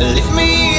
I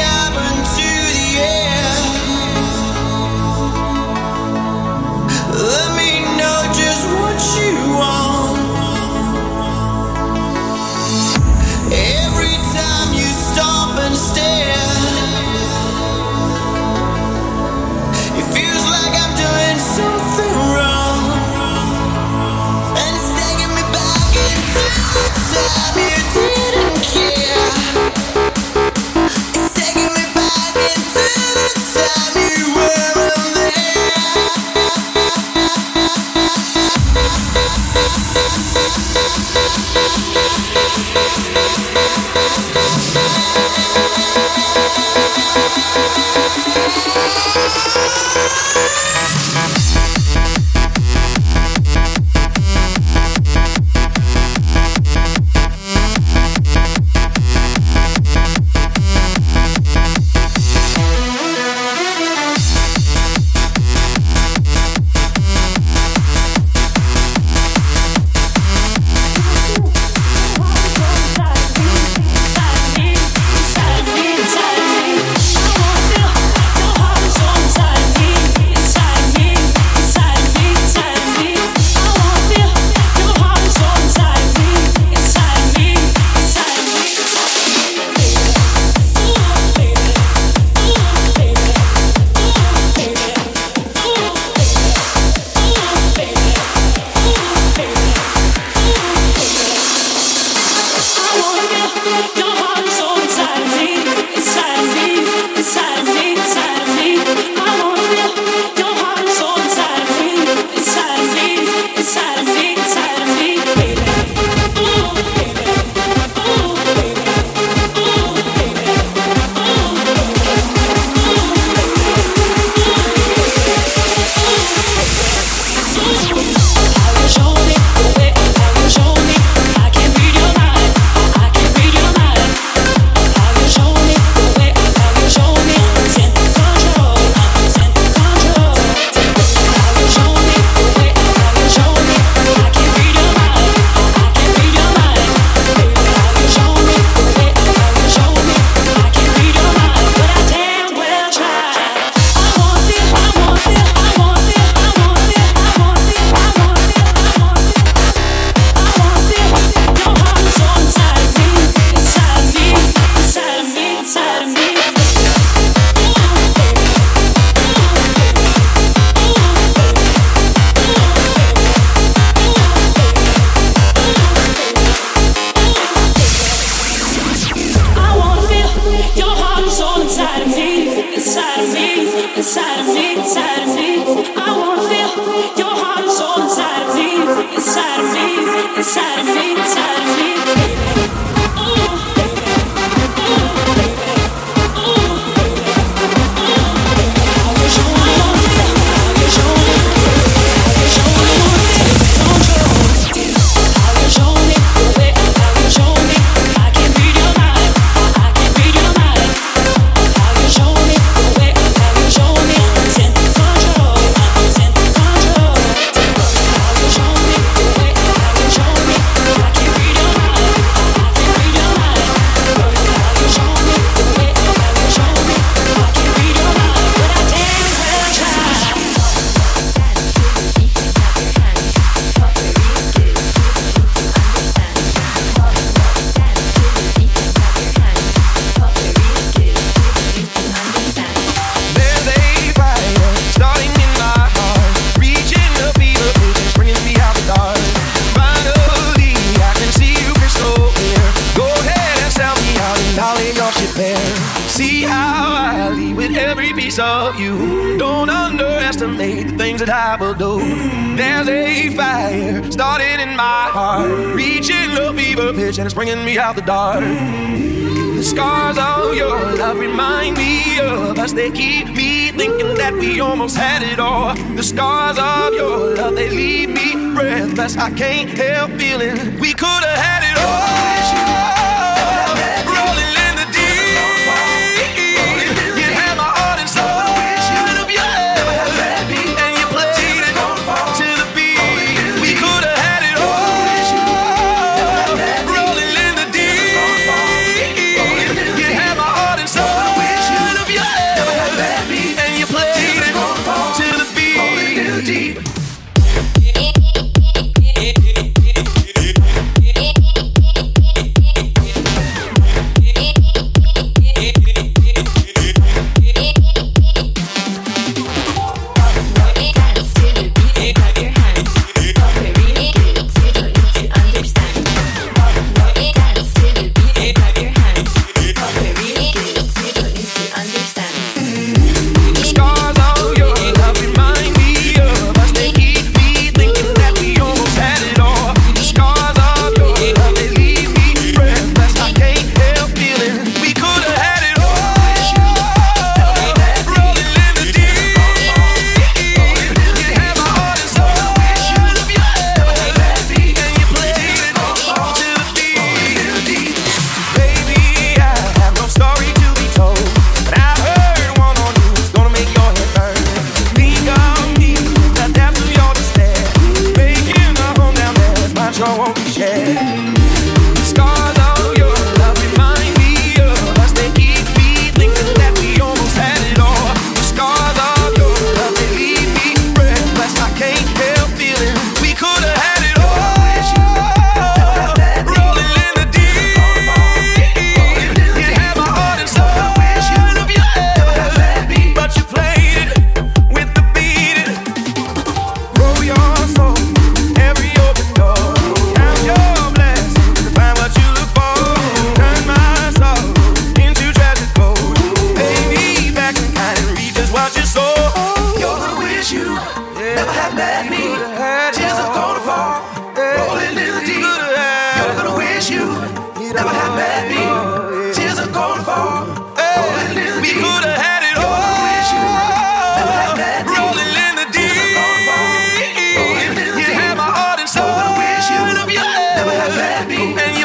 where have bad beat.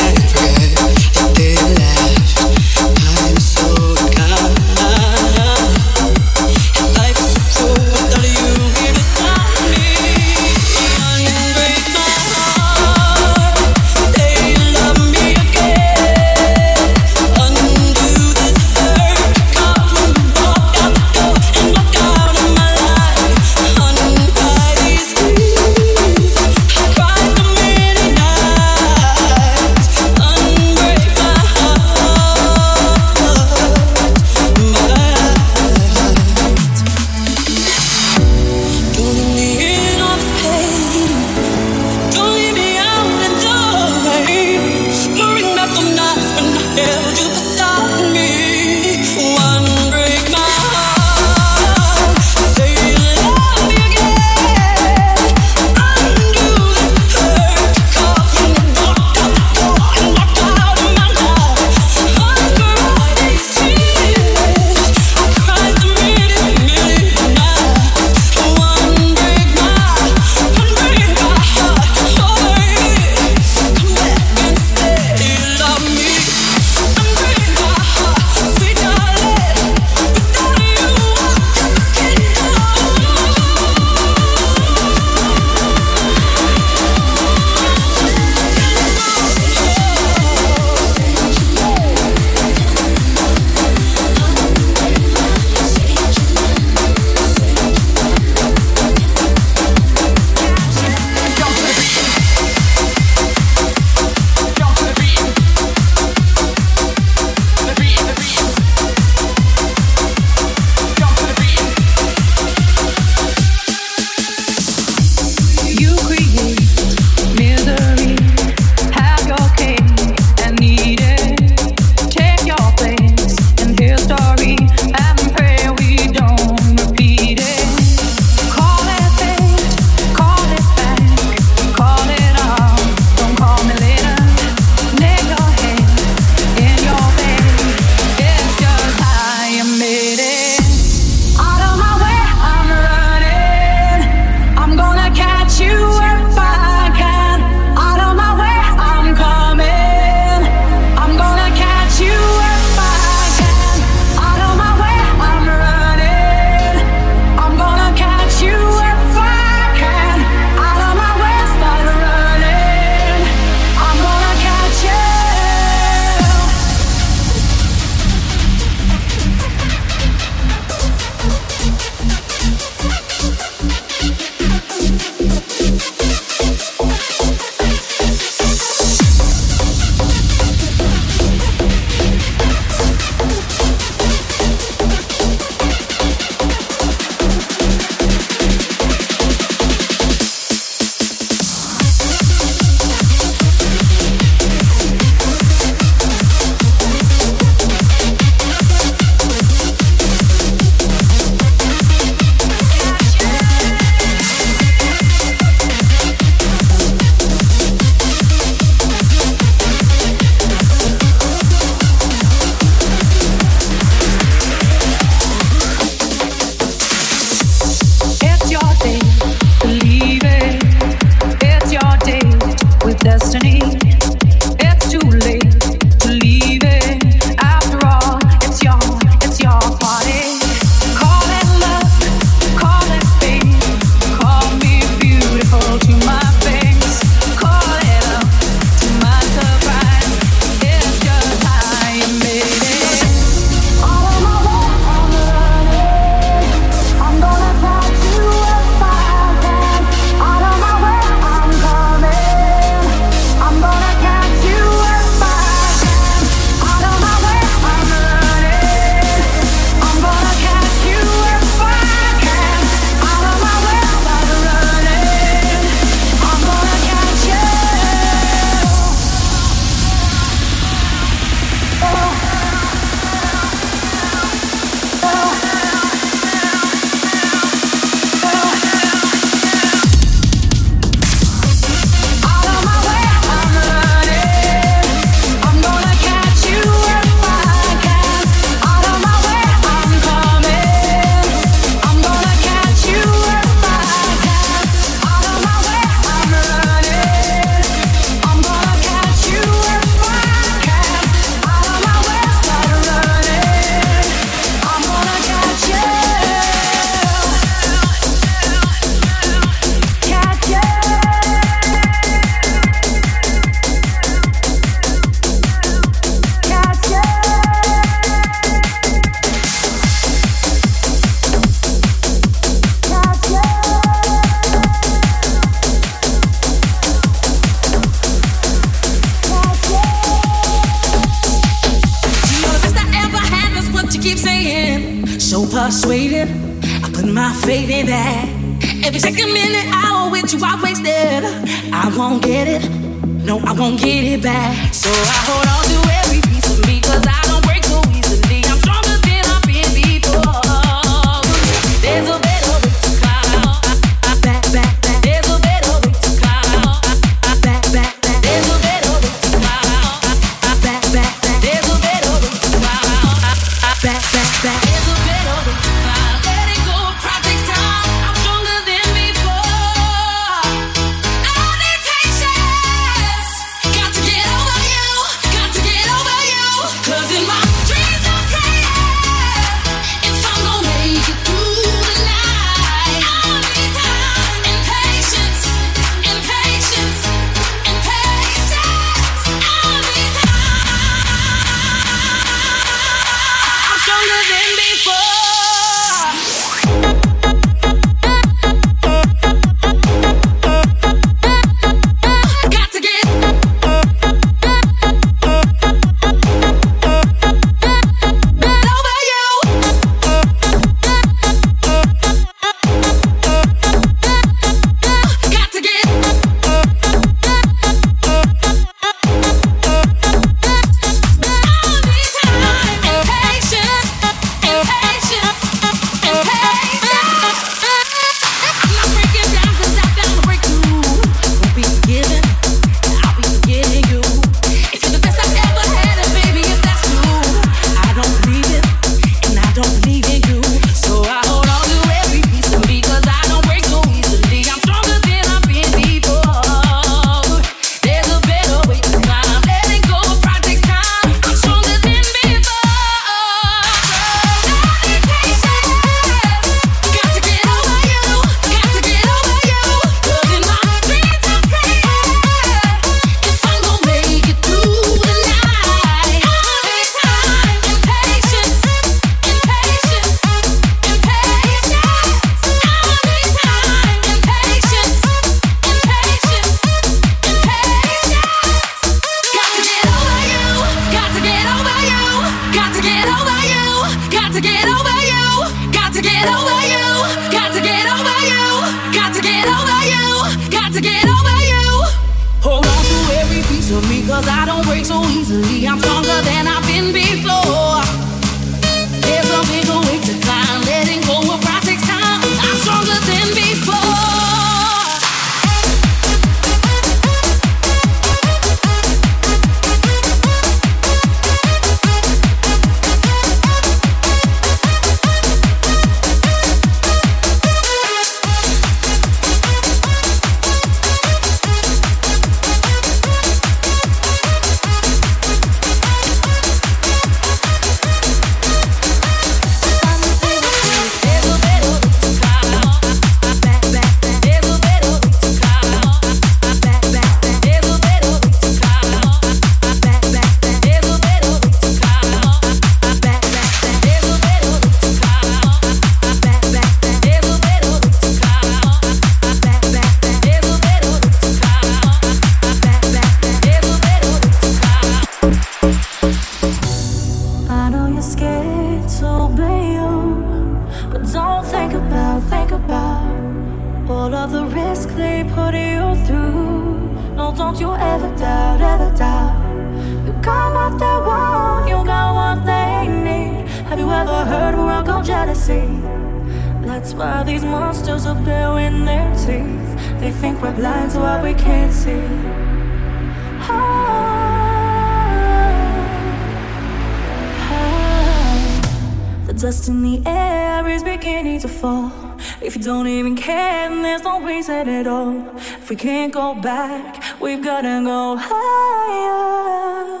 We can't go back, we've gotta go higher.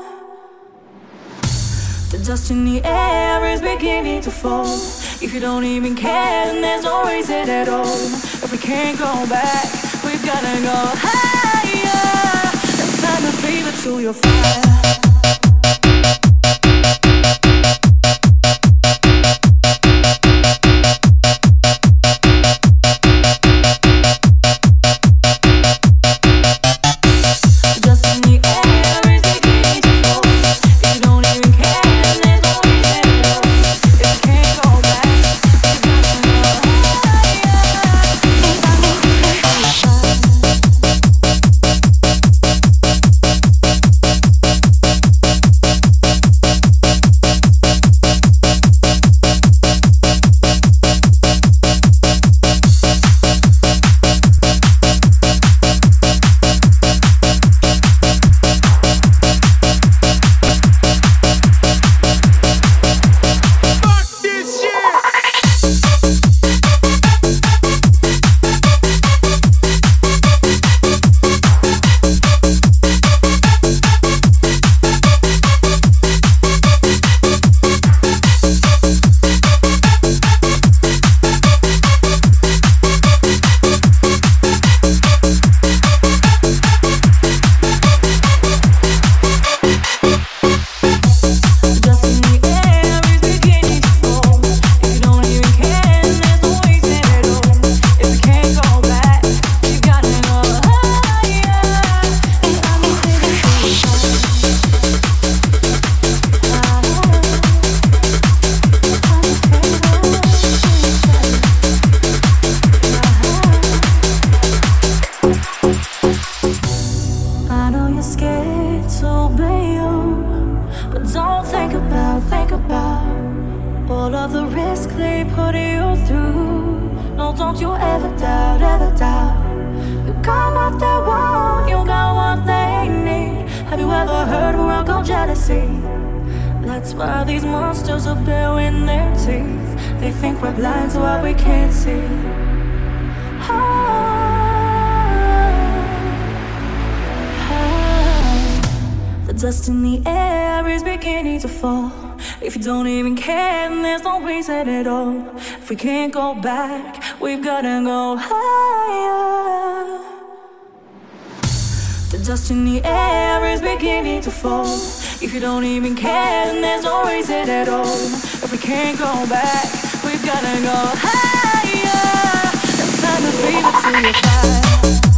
The dust in the air is beginning to fall. If you don't even care, then there's no reason at all. If we can't go back, we've gotta go higher. It's time to feed to your fire. We can't go back, we've gotta go higher. The dust in the air is beginning to fall. If you don't even care, then there's no reason at all. If we can't go back, we've gotta go higher. It's time to feel it to your.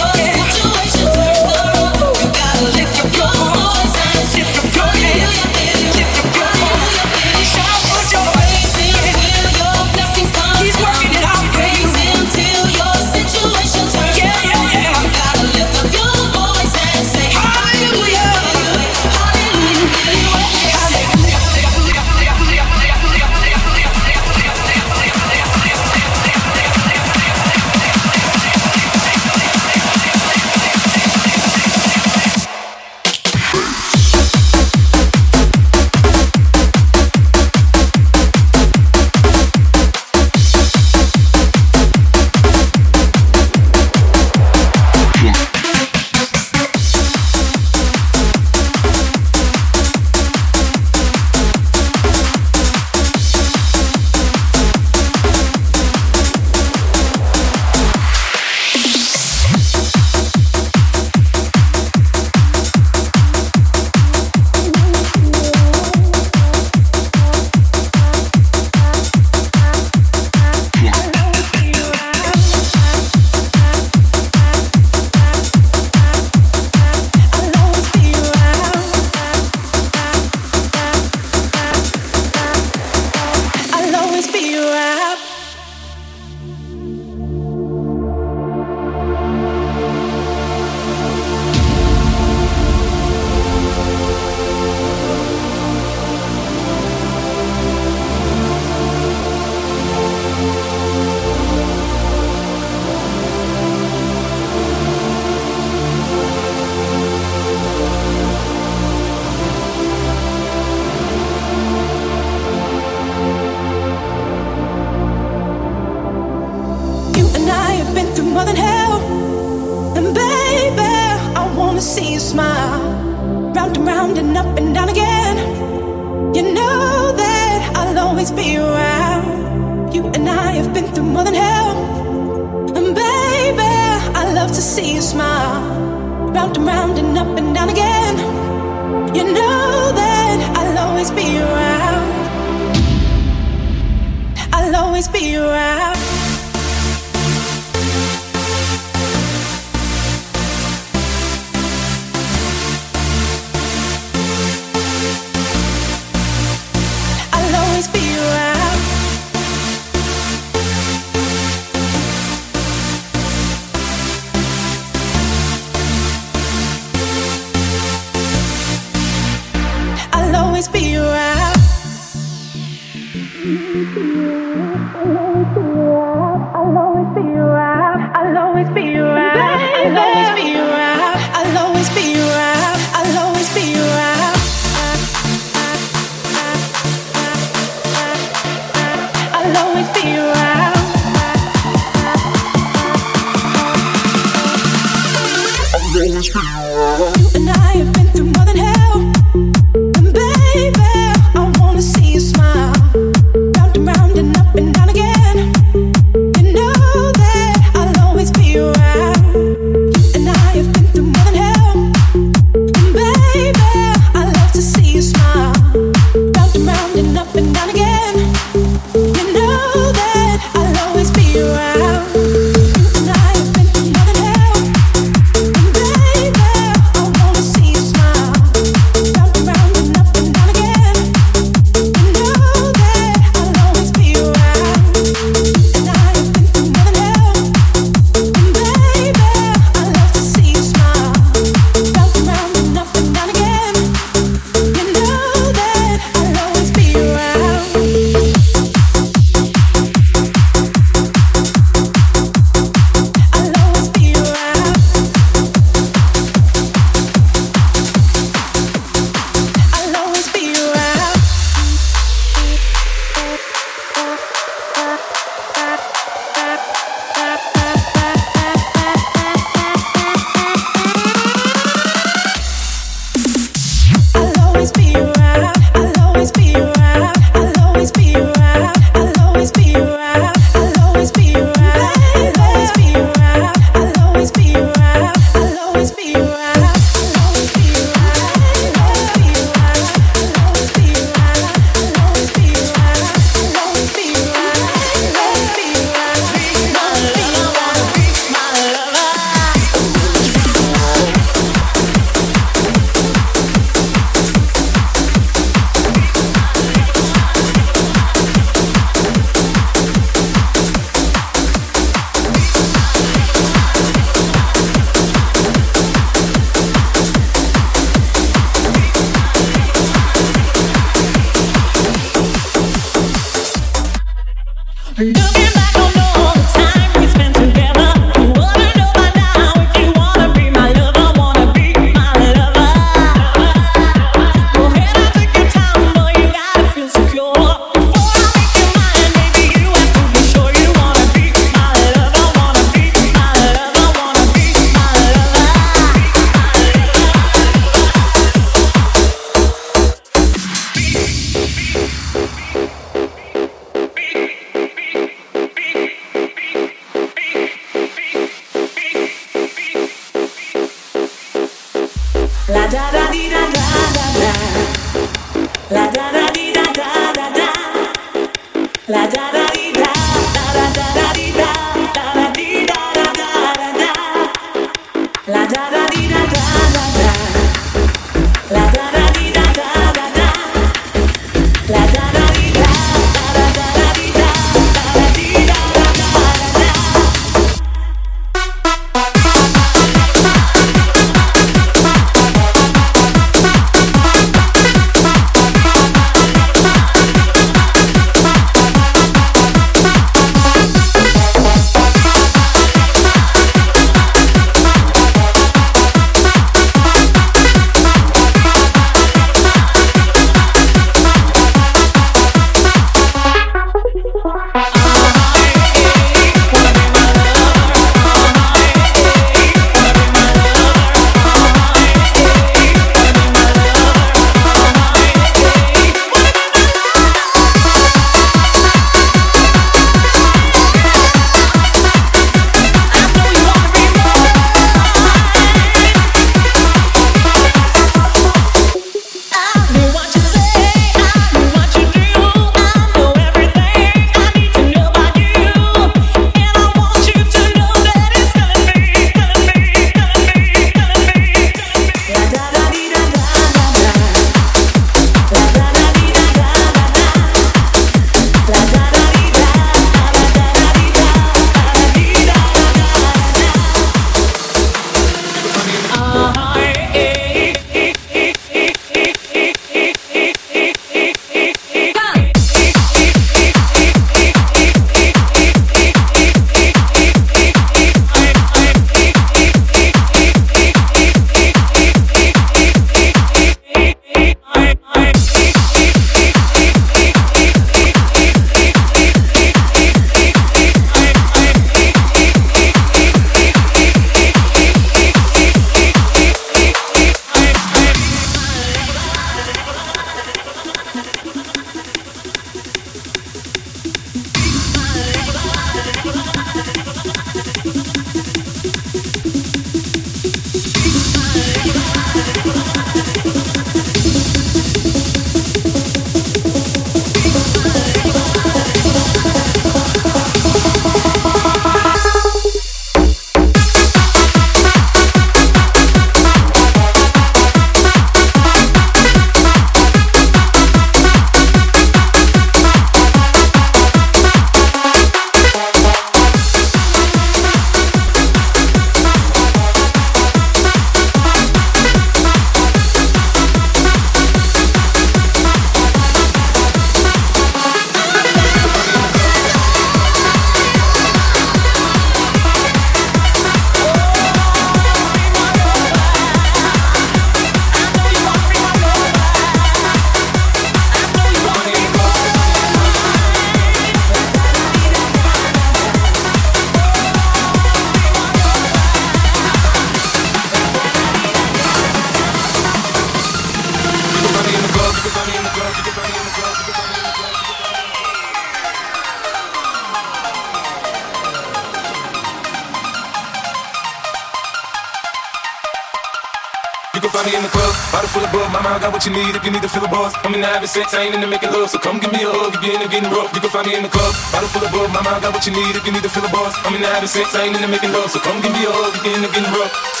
been having sex, I ain't into making love. So come give me a hug if you're the getting rough. You can find me in the club, bottle full of booze, My mind got what you need if you need to fill the boss. I'm into having sex, I ain't the making love. So come give me a hug if you're into getting rough.